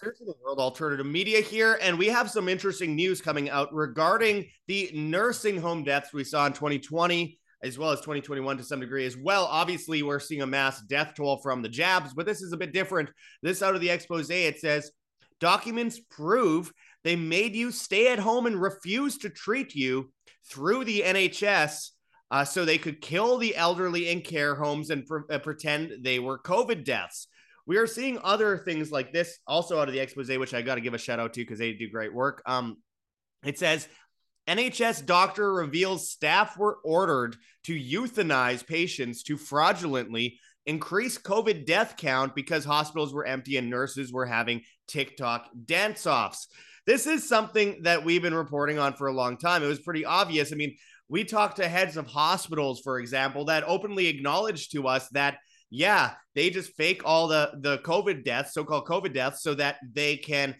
to the World Alternative Media here, and we have some interesting news coming out regarding the nursing home deaths we saw in 2020 as well as 2021 to some degree as well. Obviously, we're seeing a mass death toll from the jabs, but this is a bit different. This out of the expose, it says documents prove they made you stay at home and refuse to treat you through the NHS uh, so they could kill the elderly in care homes and uh, pretend they were COVID deaths. We are seeing other things like this also out of the expose, which I got to give a shout out to because they do great work. Um, it says NHS doctor reveals staff were ordered to euthanize patients to fraudulently increase COVID death count because hospitals were empty and nurses were having TikTok dance offs. This is something that we've been reporting on for a long time. It was pretty obvious. I mean, we talked to heads of hospitals, for example, that openly acknowledged to us that yeah, they just fake all the the COVID deaths, so-called COVID deaths, so that they can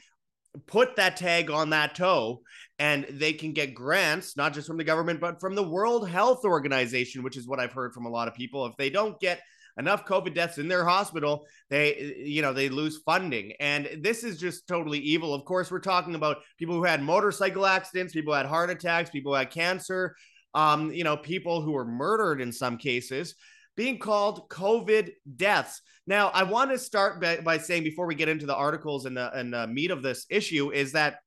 put that tag on that toe and they can get grants not just from the government but from the World Health Organization which is what I've heard from a lot of people. If they don't get enough covid deaths in their hospital they you know they lose funding. And this is just totally evil. Of course we're talking about people who had motorcycle accidents people who had heart attacks people who had cancer um you know people who were murdered in some cases being called COVID deaths. Now, I want to start by, by saying before we get into the articles and the, and the meat of this issue is that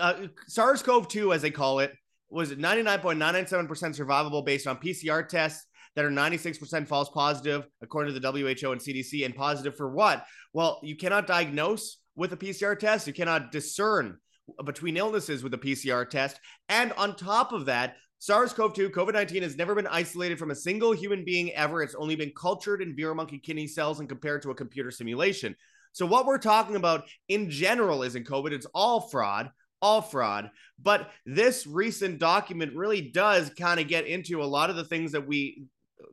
uh, SARS-CoV-2, as they call it, was 99.997% survivable based on PCR tests that are 96% false positive, according to the WHO and CDC. And positive for what? Well, you cannot diagnose with a PCR test. You cannot discern between illnesses with a PCR test. And on top of that, SARS CoV 2, COVID 19 has never been isolated from a single human being ever. It's only been cultured in Vero monkey kidney cells and compared to a computer simulation. So, what we're talking about in general isn't COVID, it's all fraud, all fraud. But this recent document really does kind of get into a lot of the things that we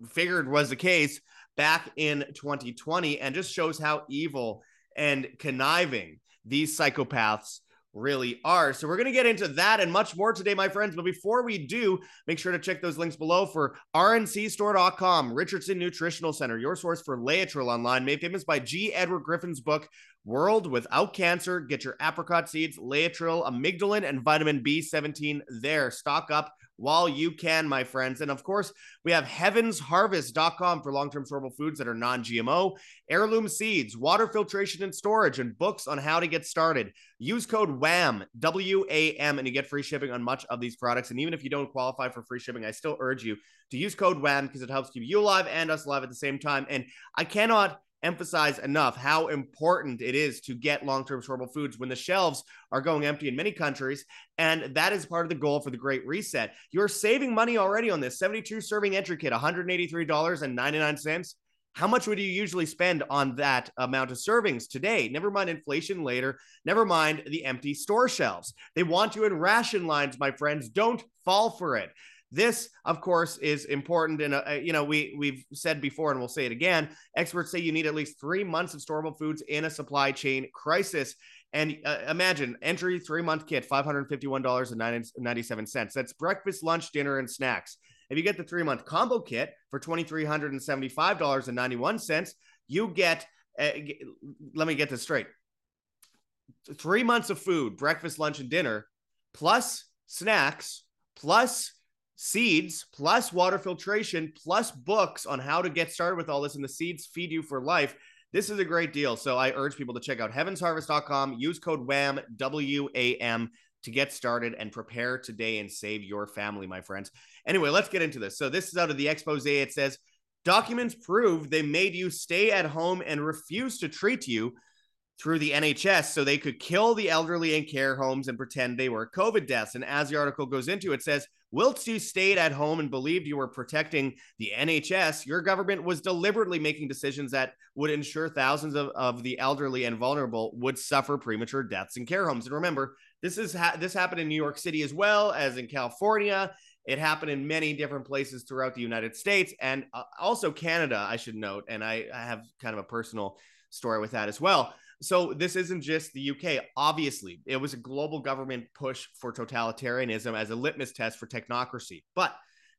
figured was the case back in 2020 and just shows how evil and conniving these psychopaths really are. So we're going to get into that and much more today, my friends. But before we do, make sure to check those links below for rncstore.com, Richardson Nutritional Center, your source for Laetrile online, made famous by G. Edward Griffin's book, World Without Cancer. Get your apricot seeds, Laetrile, amygdalin, and vitamin B17 there. Stock up while you can, my friends. And of course, we have heavensharvest.com for long term storable foods that are non GMO, heirloom seeds, water filtration and storage, and books on how to get started. Use code WAM, W A M, and you get free shipping on much of these products. And even if you don't qualify for free shipping, I still urge you to use code WAM because it helps keep you alive and us alive at the same time. And I cannot emphasize enough how important it is to get long-term storable foods when the shelves are going empty in many countries and that is part of the goal for the great reset you're saving money already on this 72 serving entry kit $183.99 how much would you usually spend on that amount of servings today? Never mind inflation later. Never mind the empty store shelves. They want you in ration lines, my friends. Don't fall for it. This, of course, is important. And, uh, you know, we, we've said before and we'll say it again experts say you need at least three months of storable foods in a supply chain crisis. And uh, imagine entry three month kit, $551.97. That's breakfast, lunch, dinner, and snacks. If you get the three month combo kit for $2,375.91, you get, uh, let me get this straight three months of food, breakfast, lunch, and dinner, plus snacks, plus seeds plus water filtration plus books on how to get started with all this and the seeds feed you for life. This is a great deal. So i urge people to check out heavensharvest.com use code wam w-a-m to get started and prepare today and save your family my friends. Anyway let's get into this. So this is out of the expose. It says documents prove they made you stay at home and refuse to treat you through the NHS so they could kill the elderly in care homes and pretend they were COVID deaths. And as the article goes into, it says, whilst you stayed at home and believed you were protecting the NHS, your government was deliberately making decisions that would ensure thousands of, of the elderly and vulnerable would suffer premature deaths in care homes. And remember, this is ha- this happened in New York City as well as in California. It happened in many different places throughout the United States and uh, also Canada, I should note. And I, I have kind of a personal story with that as well. So this isn't just the UK. Obviously, it was a global government push for totalitarianism as a litmus test for technocracy. But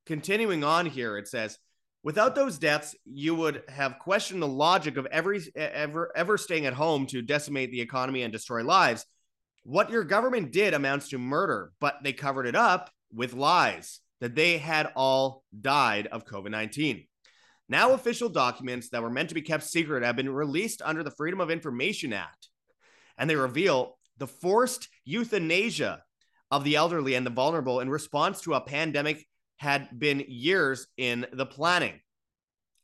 continuing on here, it says Without those deaths, you would have questioned the logic of every ever ever staying at home to decimate the economy and destroy lives. What your government did amounts to murder, but they covered it up with lies that they had all died of COVID 19. Now, official documents that were meant to be kept secret have been released under the Freedom of Information Act, and they reveal the forced euthanasia of the elderly and the vulnerable in response to a pandemic had been years in the planning.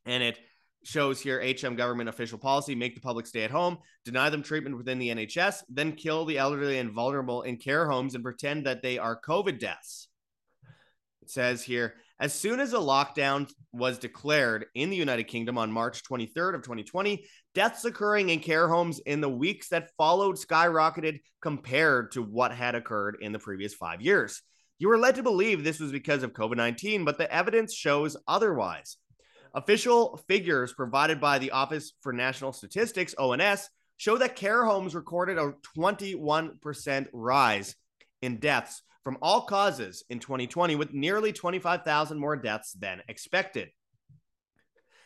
And it shows here HM government official policy make the public stay at home, deny them treatment within the NHS, then kill the elderly and vulnerable in care homes and pretend that they are COVID deaths. It says here as soon as a lockdown was declared in the United Kingdom on March 23rd of 2020, deaths occurring in care homes in the weeks that followed skyrocketed compared to what had occurred in the previous 5 years. You were led to believe this was because of COVID 19, but the evidence shows otherwise. Official figures provided by the Office for National Statistics, ONS, show that care homes recorded a 21% rise in deaths from all causes in 2020, with nearly 25,000 more deaths than expected.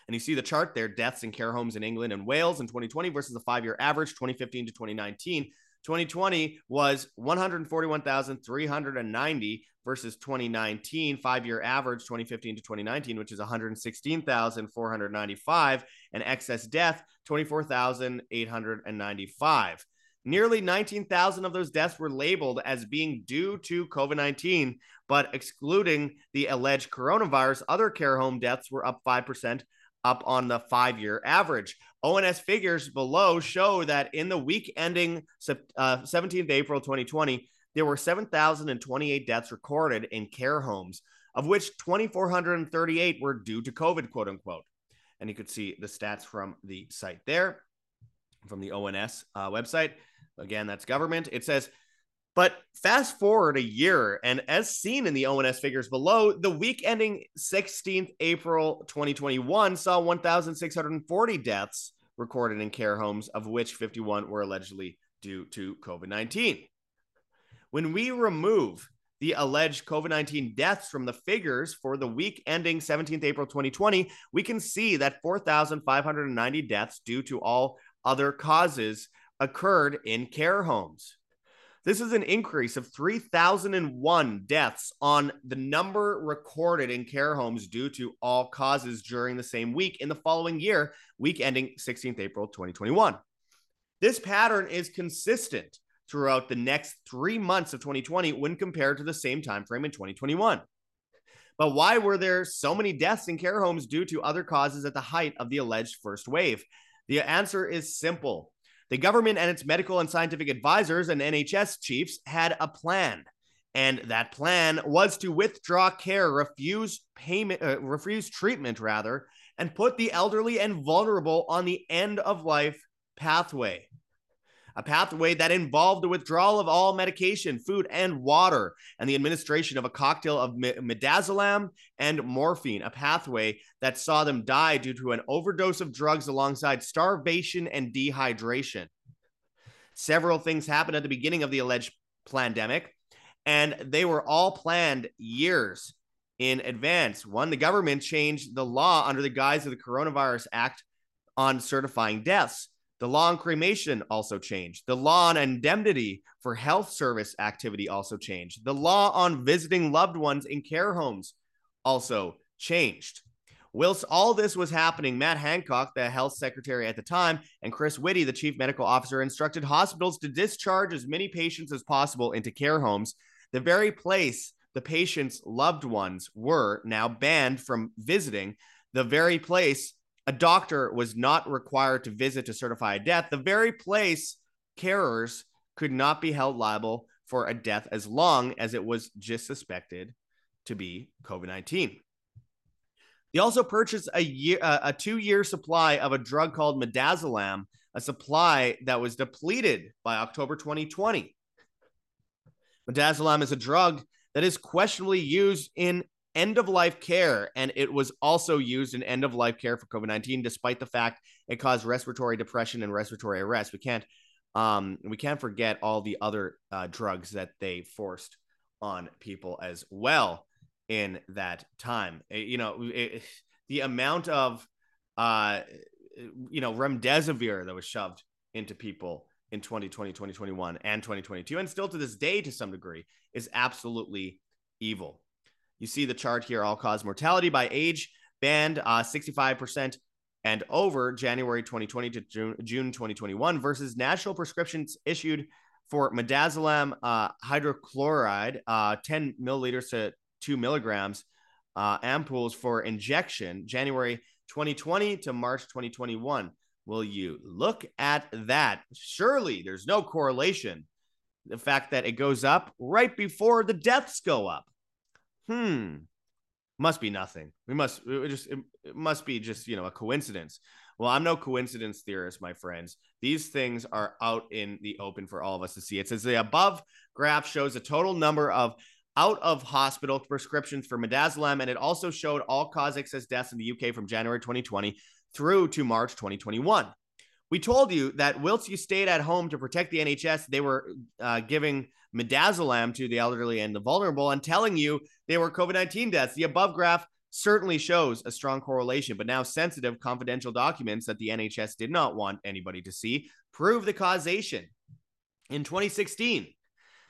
And you see the chart there deaths in care homes in England and Wales in 2020 versus the five year average, 2015 to 2019. 2020 was 141,390 versus 2019 five-year average 2015 to 2019 which is 116,495 and excess death 24,895 nearly 19,000 of those deaths were labeled as being due to COVID-19 but excluding the alleged coronavirus other care home deaths were up 5% up on the five year average. ONS figures below show that in the week ending uh, 17th April 2020, there were 7,028 deaths recorded in care homes, of which 2,438 were due to COVID, quote unquote. And you could see the stats from the site there, from the ONS uh, website. Again, that's government. It says but fast forward a year, and as seen in the ONS figures below, the week ending 16th April 2021 saw 1,640 deaths recorded in care homes, of which 51 were allegedly due to COVID 19. When we remove the alleged COVID 19 deaths from the figures for the week ending 17th April 2020, we can see that 4,590 deaths due to all other causes occurred in care homes. This is an increase of 3,001 deaths on the number recorded in care homes due to all causes during the same week in the following year, week ending 16th April 2021. This pattern is consistent throughout the next three months of 2020 when compared to the same time frame in 2021. But why were there so many deaths in care homes due to other causes at the height of the alleged first wave? The answer is simple the government and its medical and scientific advisors and NHS chiefs had a plan. And that plan was to withdraw care, refuse payment, uh, refuse treatment rather, and put the elderly and vulnerable on the end of life pathway a pathway that involved the withdrawal of all medication, food, and water, and the administration of a cocktail of midazolam and morphine, a pathway that saw them die due to an overdose of drugs alongside starvation and dehydration. Several things happened at the beginning of the alleged pandemic, and they were all planned years in advance. One, the government changed the law under the guise of the Coronavirus Act on certifying deaths. The law on cremation also changed. The law on indemnity for health service activity also changed. The law on visiting loved ones in care homes also changed. Whilst all this was happening, Matt Hancock, the health secretary at the time, and Chris Whitty, the chief medical officer, instructed hospitals to discharge as many patients as possible into care homes, the very place the patient's loved ones were now banned from visiting, the very place a doctor was not required to visit to certify a death, the very place carers could not be held liable for a death as long as it was just suspected to be COVID 19. They also purchased a year, uh, a two year supply of a drug called midazolam, a supply that was depleted by October 2020. Midazolam is a drug that is questionably used in end of life care, and it was also used in end of life care for COVID 19, despite the fact it caused respiratory depression and respiratory arrest. We can't um, we can't forget all the other uh, drugs that they forced on people as well in that time. It, you know, it, the amount of, uh, you know, remdesivir that was shoved into people in 2020, 2021, and 2022, and still to this day to some degree, is absolutely evil. You see the chart here all cause mortality by age band uh, 65% and over January 2020 to June, June 2021 versus national prescriptions issued for midazolam uh, hydrochloride, uh, 10 milliliters to 2 milligrams uh, ampoules for injection, January 2020 to March 2021. Will you look at that? Surely there's no correlation. The fact that it goes up right before the deaths go up. Hmm. Must be nothing. We must it just it, it must be just, you know, a coincidence. Well, I'm no coincidence theorist, my friends. These things are out in the open for all of us to see. It says the above graph shows the total number of out of hospital prescriptions for midazolam, and it also showed all cause excess deaths in the UK from January 2020 through to March 2021. We told you that whilst you stayed at home to protect the NHS, they were uh, giving midazolam to the elderly and the vulnerable and telling you they were COVID 19 deaths. The above graph certainly shows a strong correlation, but now sensitive confidential documents that the NHS did not want anybody to see prove the causation. In 2016,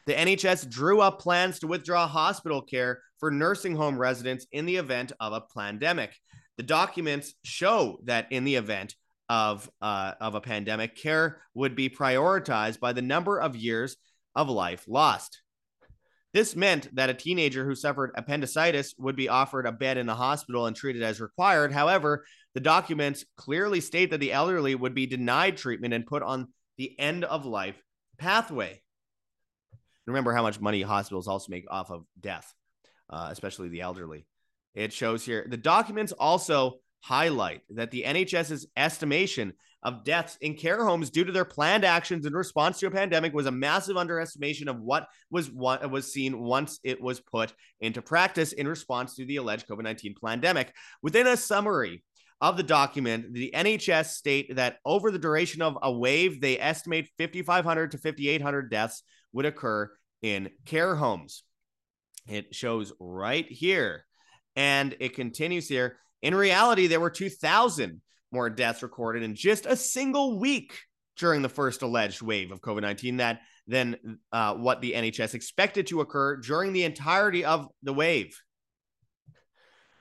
the NHS drew up plans to withdraw hospital care for nursing home residents in the event of a pandemic. The documents show that in the event of uh, of a pandemic, care would be prioritized by the number of years of life lost. This meant that a teenager who suffered appendicitis would be offered a bed in the hospital and treated as required. However, the documents clearly state that the elderly would be denied treatment and put on the end of life pathway. Remember how much money hospitals also make off of death, uh, especially the elderly. It shows here. The documents also highlight that the NHS's estimation of deaths in care homes due to their planned actions in response to a pandemic was a massive underestimation of what was what was seen once it was put into practice in response to the alleged COVID-19 pandemic. Within a summary of the document, the NHS state that over the duration of a wave, they estimate 5,500 to 5,800 deaths would occur in care homes. It shows right here. And it continues here. In reality, there were 2,000 more deaths recorded in just a single week during the first alleged wave of COVID 19 that than uh, what the NHS expected to occur during the entirety of the wave.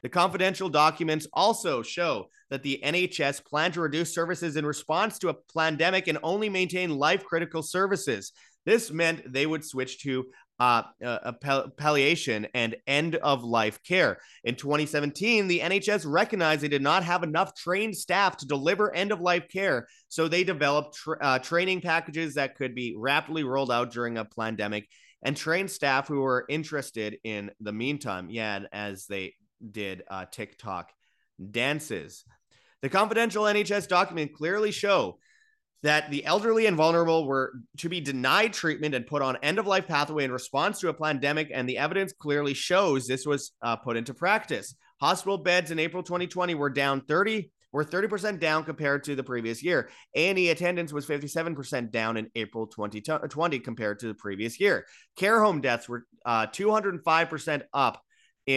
The confidential documents also show that the NHS planned to reduce services in response to a pandemic and only maintain life critical services. This meant they would switch to uh, uh, palliation and end of life care. In 2017, the NHS recognized they did not have enough trained staff to deliver end of life care, so they developed tra- uh, training packages that could be rapidly rolled out during a pandemic and trained staff who were interested in the meantime. Yeah, as they did uh, TikTok dances. The confidential NHS document clearly show that the elderly and vulnerable were to be denied treatment and put on end of life pathway in response to a pandemic, and the evidence clearly shows this was uh, put into practice. Hospital beds in April 2020 were down 30 were 30% down compared to the previous year. A&E attendance was 57% down in April 2020 compared to the previous year. Care home deaths were uh, 205% up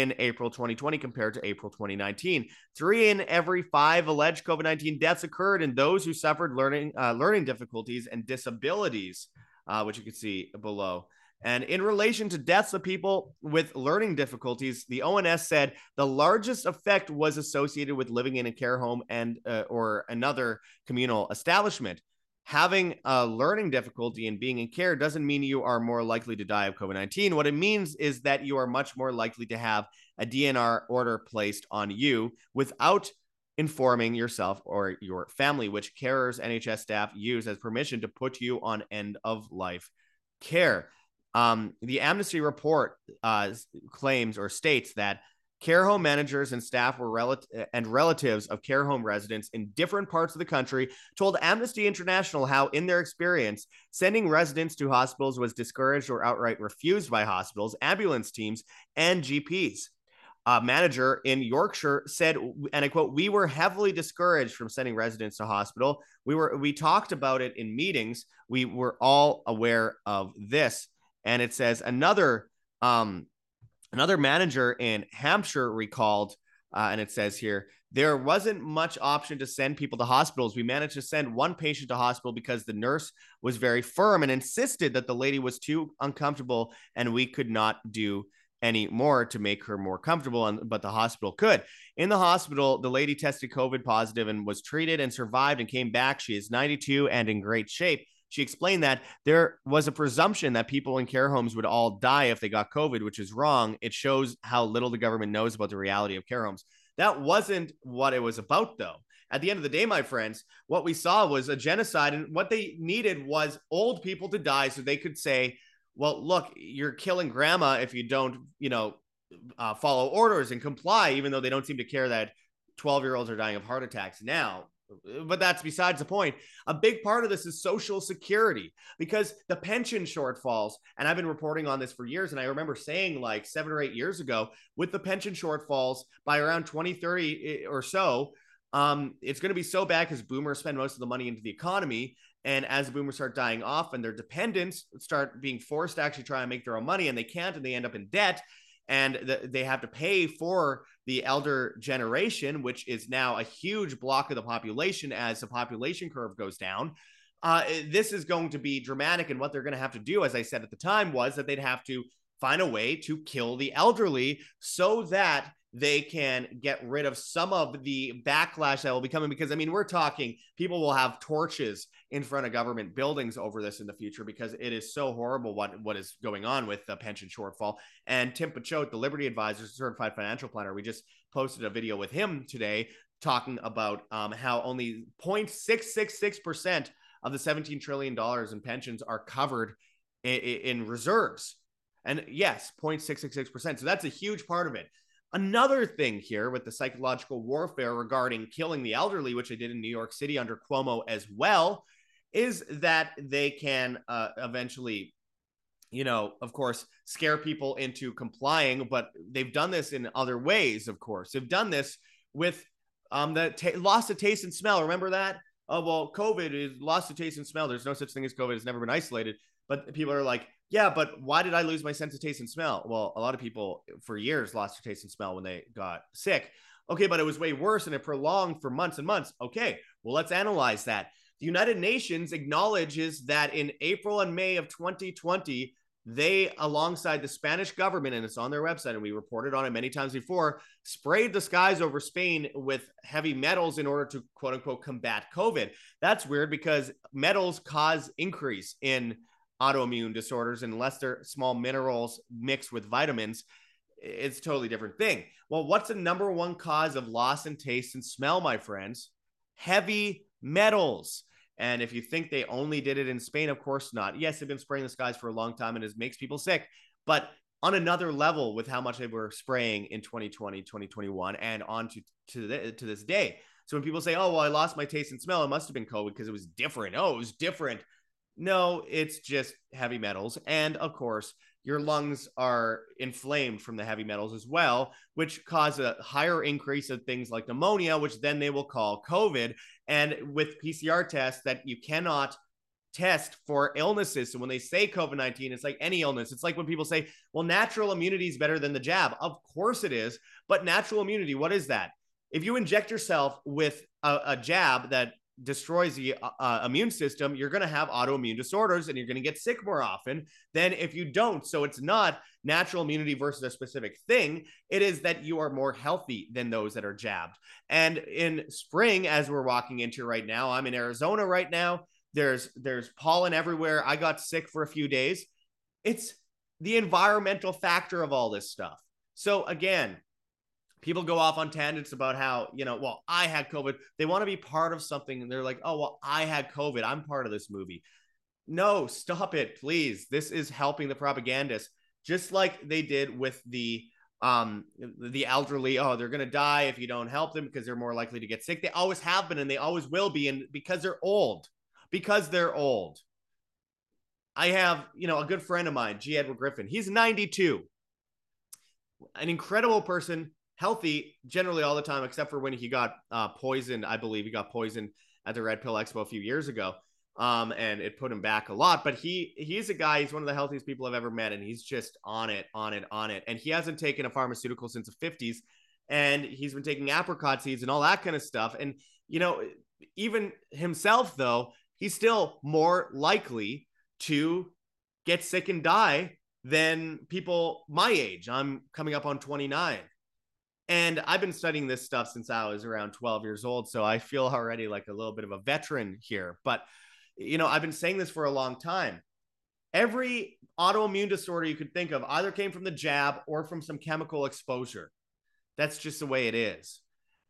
in April 2020 compared to April 2019. Three in every five alleged COVID 19 deaths occurred in those who suffered learning uh, learning difficulties and disabilities, uh, which you can see below. And in relation to deaths of people with learning difficulties, the ONS said the largest effect was associated with living in a care home and uh, or another communal establishment having a learning difficulty and being in care doesn't mean you are more likely to die of COVID 19. What it means is that you are much more likely to have a DNR order placed on you without informing yourself or your family, which carers, NHS staff use as permission to put you on end of life care. Um, the Amnesty report uh, claims or states that Care home managers and staff were and relatives of care home residents in different parts of the country told Amnesty International how, in their experience, sending residents to hospitals was discouraged or outright refused by hospitals, ambulance teams, and GPs. A manager in Yorkshire said, and I quote, "We were heavily discouraged from sending residents to hospital. We were we talked about it in meetings. We were all aware of this." And it says another um, Another manager in Hampshire recalled, uh, and it says here, there wasn't much option to send people to hospitals. We managed to send one patient to hospital because the nurse was very firm and insisted that the lady was too uncomfortable and we could not do any more to make her more comfortable and but the hospital could. In the hospital the lady tested covid positive and was treated and survived and came back. She is 92 and in great shape she explained that there was a presumption that people in care homes would all die if they got covid which is wrong it shows how little the government knows about the reality of care homes that wasn't what it was about though at the end of the day, my friends, what we saw was a genocide. And what they needed was old people to die so they could say, well, look, you're killing grandma if you don't, you know, uh, follow orders and comply, even though they don't seem to care that 12 year olds are dying of heart attacks now. But that's besides the point. A big part of this is social security because the pension shortfalls, and I've been reporting on this for years. And I remember saying like seven or eight years ago, with the pension shortfalls by around 2030 eh, or so, um, it's going to be so bad because boomers spend most of the money into the economy and as boomers start dying off and their dependents start being forced to actually try and make their own money and they can't and they end up in debt and the, they have to pay for the elder generation, which is now a huge block of the population as the population curve goes down. Uh, this is going to be dramatic. And what they're going to have to do, as I said at the time, was that they'd have to find a way to kill the elderly so that they can get rid of some of the backlash that will be coming because I mean we're talking people will have torches in front of government buildings over this in the future because it is so horrible what what is going on with the pension shortfall. And Tim Picciott, the Liberty Advisor certified financial planner we just posted a video with him today talking about um, how only 0.666% of the 17 trillion dollars in pensions are covered in, in reserves. And yes 0.666% so that's a huge part of it Another thing here with the psychological warfare regarding killing the elderly, which they did in New York City under Cuomo as well, is that they can uh, eventually, you know, of course, scare people into complying. But they've done this in other ways, of course. They've done this with um, the t- loss of taste and smell. Remember that? Oh, well, COVID is lost of taste and smell. There's no such thing as COVID. It's never been isolated. But people are like, yeah, but why did I lose my sense of taste and smell? Well, a lot of people for years lost their taste and smell when they got sick. Okay, but it was way worse and it prolonged for months and months. Okay, well, let's analyze that. The United Nations acknowledges that in April and May of 2020, they, alongside the Spanish government, and it's on their website, and we reported on it many times before, sprayed the skies over Spain with heavy metals in order to quote unquote combat COVID. That's weird because metals cause increase in autoimmune disorders unless they're small minerals mixed with vitamins it's a totally different thing. Well what's the number one cause of loss in taste and smell my friends? Heavy metals. And if you think they only did it in spain of course not. Yes they've been spraying the skies for a long time and it makes people sick. But on another level with how much they were spraying in 2020 2021 and on to to, the, to this day. So when people say oh well i lost my taste and smell it must have been covid because it was different. Oh it was different no, it's just heavy metals. And of course, your lungs are inflamed from the heavy metals as well, which cause a higher increase of things like pneumonia, which then they will call COVID. And with PCR tests that you cannot test for illnesses. So when they say COVID 19, it's like any illness. It's like when people say, well, natural immunity is better than the jab. Of course it is. But natural immunity, what is that? If you inject yourself with a, a jab that destroys the uh, uh, immune system, you're going to have autoimmune disorders and you're going to get sick more often than if you don't. So it's not natural immunity versus a specific thing. It is that you are more healthy than those that are jabbed. And in spring, as we're walking into right now, I'm in Arizona right now. There's there's pollen everywhere. I got sick for a few days. It's the environmental factor of all this stuff. So again, people go off on tangents about how you know well i had covid. They want to be part of something and they're like oh well i had covid. I'm part of this movie. No stop it please. This is helping the propagandists just like they did with the um the elderly oh they're going to die if you don't help them because they're more likely to get sick. They always have been and they always will be and because they're old because they're old. I have you know a good friend of mine g. Edward griffin. He's 92 an incredible person healthy generally all the time, except for when he got uh, poisoned. I believe he got poisoned at the Red Pill Expo a few years ago. Um, and it put him back a lot. But he he's a guy, he's one of the healthiest people I've ever met, and he's just on it, on it, on it. And he hasn't taken a pharmaceutical since the 50s. and he's been taking apricot seeds and all that kind of stuff. And, you know, even himself, though, he's still more likely to get sick and die than people my age. I'm coming up on 29. And I've been studying this stuff since I was around 12 years old. So I feel already like a little bit of a veteran here. But, you know, I've been saying this for a long time. Every autoimmune disorder you could think of either came from the jab or from some chemical exposure. That's just the way it is.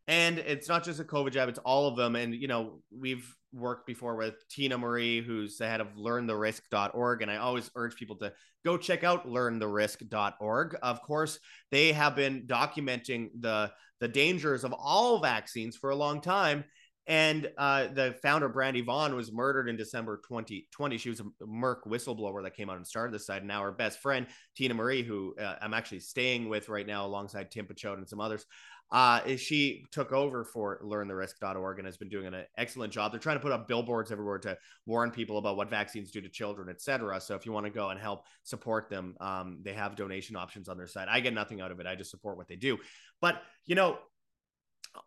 And it's not just a COVID jab, it's all of them. And, you know, we've worked before with Tina Marie, who's the head of learntherisk.org. And I always urge people to go check out learntherisk.org. Of course, they have been documenting the, the dangers of all vaccines for a long time. And uh, the founder, Brandy Vaughn, was murdered in December 2020. She was a Merck whistleblower that came out and started this site. And now her best friend, Tina Marie, who uh, I'm actually staying with right now alongside Tim Picciott and some others, uh, is she took over for learntherisk.org and has been doing an excellent job. They're trying to put up billboards everywhere to warn people about what vaccines do to children, etc. So if you want to go and help support them, um, they have donation options on their site. I get nothing out of it. I just support what they do. But, you know,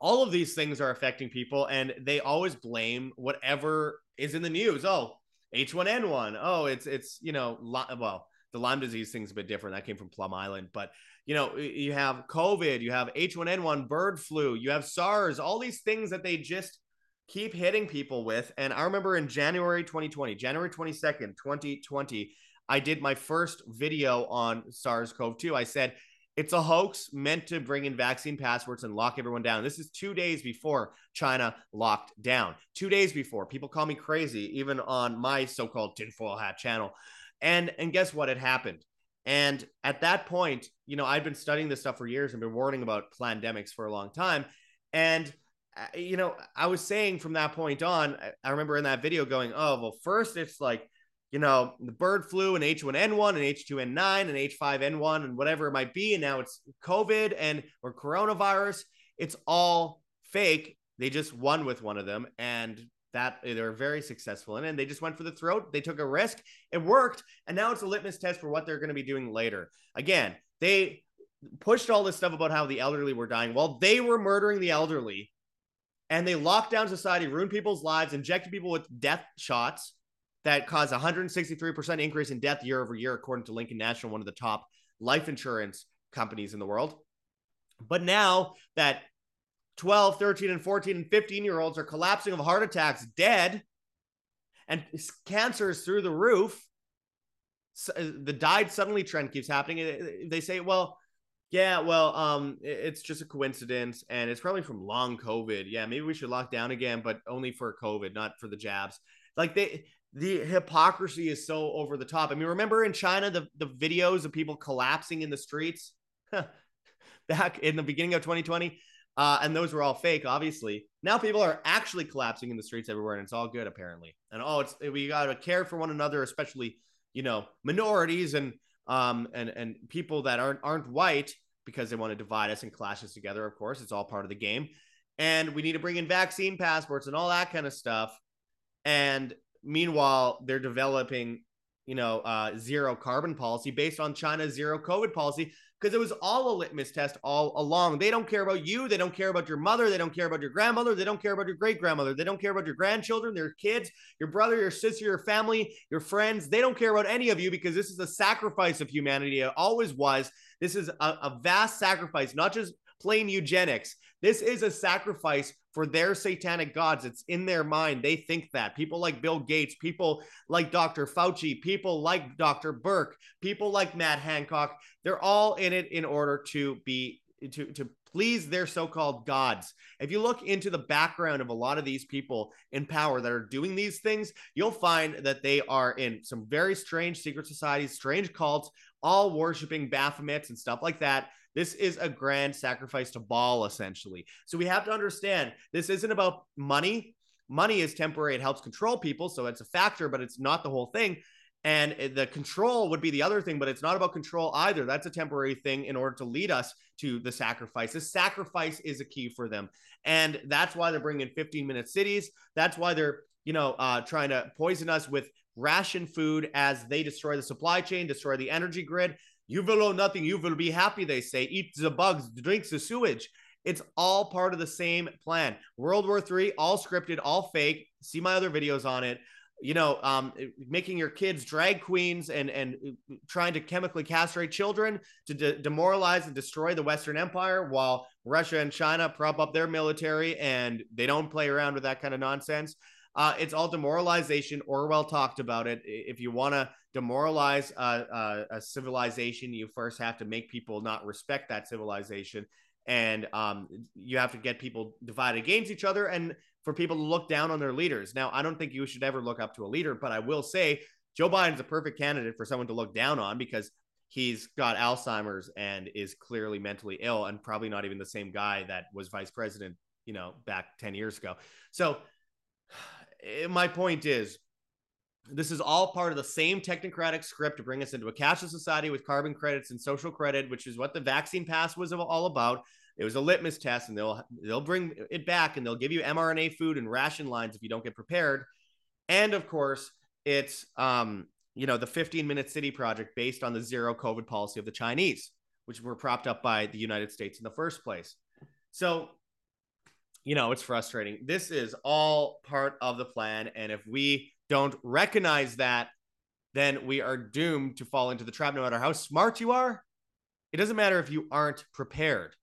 all of these things are affecting people and they always blame whatever is in the news. Oh, H1N1. Oh, it's, it's, you know, well, the Lyme disease thing's a bit different. That came from Plum Island, but you know, you have COVID, you have H1N1, bird flu, you have SARS, all these things that they just keep hitting people with. And I remember in January 2020, January 22nd, 2020, I did my first video on SARS CoV 2. I said, it's a hoax meant to bring in vaccine passports and lock everyone down. This is two days before China locked down. Two days before. People call me crazy, even on my so called tinfoil hat channel. And, and guess what? It happened. And at that point, you know, I'd been studying this stuff for years and been warning about pandemics for a long time. And, uh, you know, I was saying from that point on, I remember in that video going, oh, well, first it's like, you know, the bird flu and H1N1 and H2N9 and H5N1 and whatever it might be. And now it's COVID and or coronavirus. It's all fake. They just won with one of them. And that they were very successful. In and they just went for the throat they took a risk it worked and now it's a litmus test for what they're going to be doing later. Again they pushed all this stuff about how the elderly were dying. While they were murdering the elderly and they locked down society ruined people's lives injected people with death shots that caused 163% increase in death year over year according to lincoln national one of the top life insurance companies in the world. But now that 12, 13, and 14 and 15 year olds are collapsing of heart attacks, dead, and cancer is through the roof. So uh, the died suddenly trend keeps happening. They say, well, yeah, well, um, it's just a coincidence, and it's probably from long COVID. Yeah, maybe we should lock down again, but only for COVID, not for the jabs. Like they, the hypocrisy is so over the top. I mean, remember in China the the videos of people collapsing in the streets back in the beginning of 2020. Uh, and those were all fake, obviously. Now people are actually collapsing in the streets everywhere, and it's all good apparently. And oh, it's we got to care for one another, especially you know minorities and um and and people that aren't aren't white because they want to divide us and clash us together. Of course, it's all part of the game. And we need to bring in vaccine passports and all that kind of stuff. And meanwhile, they're developing, you know, uh, zero carbon policy based on China's zero COVID policy, because it was all a litmus test all along. They don't care about you. They don't care about your mother. They don't care about your grandmother. They don't care about your great grandmother. They don't care about your grandchildren, their kids, your brother, your sister, your family, your friends. They don't care about any of you because this is a sacrifice of humanity. It always was. This is a, a vast sacrifice, not just plain eugenics. This is a sacrifice for their satanic gods. It's in their mind. They think that. People like Bill Gates, people like Dr. Fauci, people like Dr. Birx, people like Matt Hancock, they're all in it in order to be to to please their so-called gods. If you look into the background of a lot of these people in power that are doing these things, you'll find that they are in some very strange secret societies, strange cults, all worshiping Baphomets and stuff like that. This is a grand sacrifice to Baal, essentially. So we have to understand this isn't about money. Money is temporary, it helps control people. So it's a factor, but it's not the whole thing. And the control would be the other thing, but it's not about control either. That's a temporary thing in order to lead us to the sacrifice. The sacrifice is a key for them. And that's why they're bringing 15 minute cities. That's why they're, you know, uh, trying to poison us with ration food as they destroy the supply chain, destroy the energy grid You will owe nothing. You will be happy, they say. Eat the bugs, drink the sewage. It's all part of the same plan. World War III, all scripted, all fake. See my other videos on it. You know, um, making your kids drag queens and and trying to chemically castrate children to de- demoralize and destroy the Western Empire, while Russia and China prop up their military and they don't play around with that kind of nonsense. Uh, it's all demoralization. Orwell talked about it. If you want to demoralize a, a, civilization, you first have to make people not respect that civilization. And um, you have to get people divided against each other and for people to look down on their leaders. Now, I don't think you should ever look up to a leader, but I will say Joe Biden's a perfect candidate for someone to look down on because he's got Alzheimer's and is clearly mentally ill and probably not even the same guy that was vice president, you know, back 10 years ago. So my point is this is all part of the same technocratic script to bring us into a cashless society with carbon credits and social credit, which is what the vaccine pass was all about. It was a litmus test, and they'll they'll bring it back and they'll give you mRNA food and ration lines if you don't get prepared. And of course, it's um, you know the 15 minute city project based on the zero COVID policy of the Chinese, which were propped up by the United States in the first place. So, you know, it's frustrating. This is all part of the plan, and if we don't recognize that, then we are doomed to fall into the trap no matter how smart you are. It doesn't matter if you aren't prepared.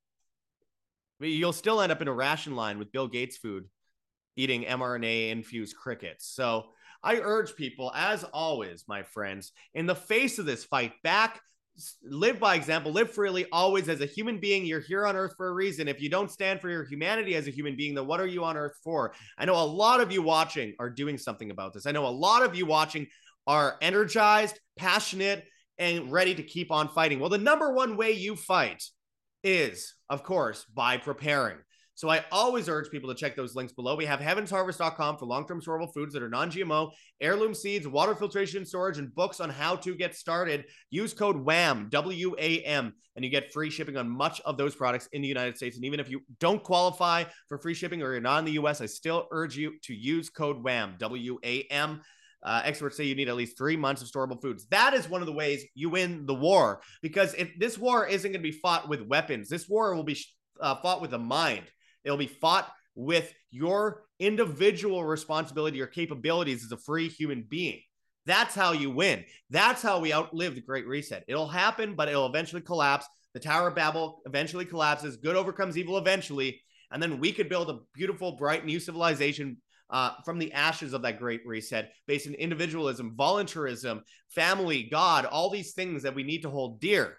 You'll still end up in a ration line with Bill Gates food eating mRNA infused crickets. So I urge people, as always, my friends, in the face of this, fight back, live by example, live freely, always as a human being. You're here on earth for a reason. If you don't stand for your humanity as a human being, then what are you on earth for? I know a lot of you watching are doing something about this. I know a lot of you watching are energized, passionate, and ready to keep on fighting. Well, the number one way you fight is, of course, by preparing. So I always urge people to check those links below. We have heavensharvest.com for long-term storable foods that are non-GMO, heirloom seeds, water filtration storage, and books on how to get started. Use code WAM, W-A-M, and you get free shipping on much of those products in the United States. And even if you don't qualify for free shipping or you're not in the US, I still urge you to use code WAM, W-A-M. Uh, experts say you need at least three months of storable foods. That is one of the ways you win the war because if this war isn't going to be fought with weapons, this war will be uh, fought with the mind. It'll be fought with your individual responsibility, your capabilities as a free human being. That's how you win. That's how we outlive the Great Reset. It'll happen, but it'll eventually collapse. The Tower of Babel eventually collapses. Good overcomes evil eventually. And then we could build a beautiful, bright new civilization uh, from the ashes of that Great Reset based in individualism, voluntarism, family, God, all these things that we need to hold dear.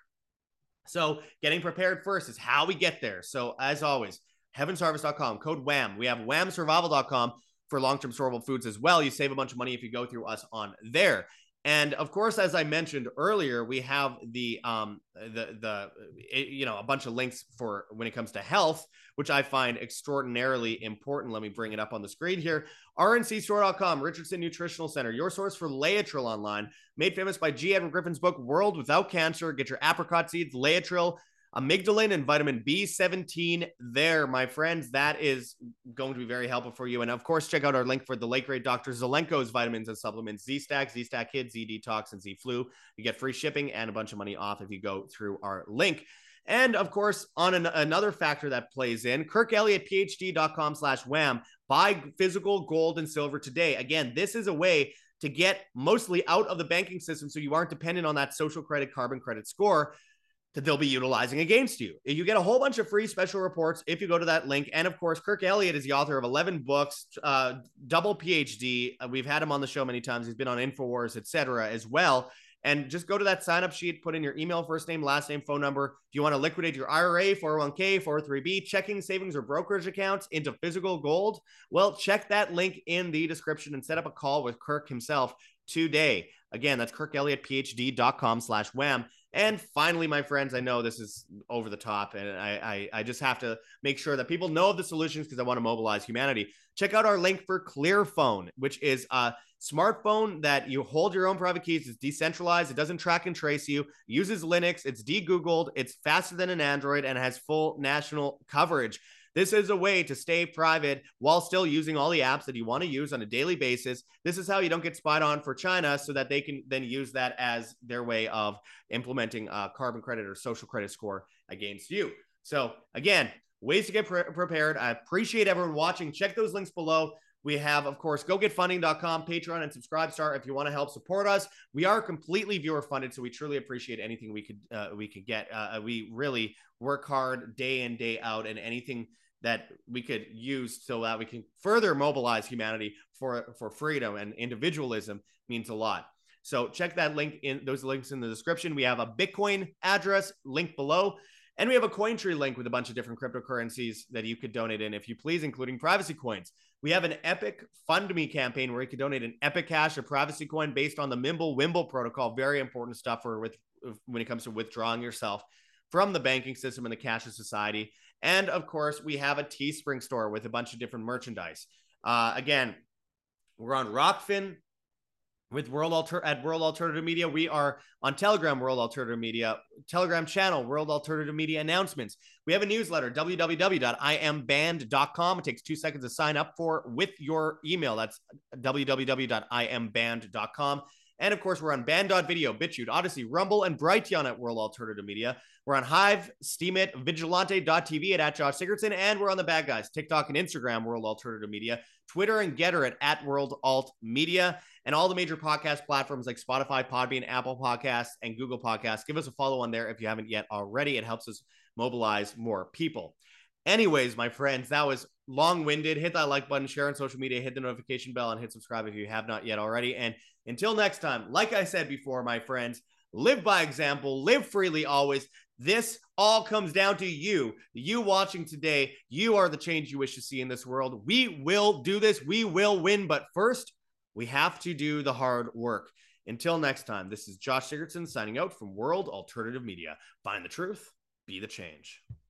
So, getting prepared first is how we get there. So, as always, heavensharvest.com, code WAM. We have whamsurvival.com for long term storable foods as well. You save a bunch of money if you go through us on there. And of course, as I mentioned earlier, we have the um the the you know a bunch of links for when it comes to health, which I find extraordinarily important. Let me bring it up on the screen here. RNCstore.com, Richardson Nutritional Center, your source for Laetrile online, made famous by G. Edward Griffin's book World Without Cancer. Get your apricot seeds, Laetrile amygdalin and vitamin B17 there, my friends. That is going to be very helpful for you. And of course, check out our link for the late great Dr. Zelenko's vitamins and supplements, Z Stack, Z Stack Kids, Z Detox, and Z Flu. You get free shipping and a bunch of money off if you go through our link. And of course, on an, another factor that plays in, kirkelliottphd.com slash wam. Buy physical gold and silver today. Again, this is a way to get mostly out of the banking system so you aren't dependent on that social credit carbon credit score that they'll be utilizing against you. You get a whole bunch of free special reports if you go to that link. And of course, Kirk Elliott is the author of 11 books, uh, double PhD. Uh, we've had him on the show many times. He's been on InfoWars, etc. as well. And just go to that sign up sheet, put in your email, first name, last name, phone number. If you want to liquidate your IRA, 401k, 403b, checking, savings, or brokerage accounts into physical gold, well, check that link in the description and set up a call with Kirk himself today. Again, that's kirkelliottphd.com slash wam. And finally, my friends, I know this is over the top, and I, I, I just have to make sure that people know the solutions because I want to mobilize humanity. Check out our link for Clearphone, which is a smartphone that you hold your own private keys. It's decentralized. It doesn't track and trace you. Uses Linux. It's de-googled. It's faster than an Android and has full national coverage. This is a way to stay private while still using all the apps that you want to use on a daily basis. This is how you don't get spied on for China so that they can then use that as their way of implementing a carbon credit or social credit score against you. So, again, ways to get pre- prepared. I appreciate everyone watching. Check those links below. We have, of course, gogetfunding.com, Patreon, and Subscribestar if you want to help support us. We are completely viewer funded, so we truly appreciate anything we could uh, we could get. Uh, we really work hard day in day out, and anything that we could use so that we can further mobilize humanity for for freedom and individualism means a lot. So check that link in those links in the description. We have a Bitcoin address link below. And we have a Cointree link with a bunch of different cryptocurrencies that you could donate in if you please, including privacy coins. We have an Epic Fund Me campaign where you could donate an Epic Cash, a privacy coin based on the Mimble Wimble protocol. Very important stuff for with when it comes to withdrawing yourself from the banking system and the cashless society. And of course, we have a Teespring store with a bunch of different merchandise. Uh, again, we're on Rokfin with World Alter at World Alternative Media. We are on Telegram, World Alternative Media, Telegram channel, World Alternative Media announcements. We have a newsletter, www.imband.com. It takes two seconds to sign up for with your email. That's www.imband.com. And of course, we're on Bandod Video, BitChute, Odysee, Rumble, and Brighteon at World Alternative Media. We're on Hive, Steemit, Vigilante.tv at, at Josh Sigurdson, and we're on the bad guys, TikTok and Instagram, World Alternative Media, Twitter and Gettr at, at World Alt Media and all the major podcast platforms like Spotify, Podbean, Apple Podcasts, and Google Podcasts. Give us a follow on there if you haven't yet already. It helps us mobilize more people. Anyways, my friends, that was long winded. Hit that like button, share on social media, hit the notification bell, and hit subscribe if you have not yet already. And until next time, like I said before, my friends, live by example, live freely always. This all comes down to you. You watching today, you are the change you wish to see in this world. We will do this. We will win. But first, we have to do the hard work. Until next time, this is Josh Sigurdson signing out from World Alternative Media. Find the truth, be the change.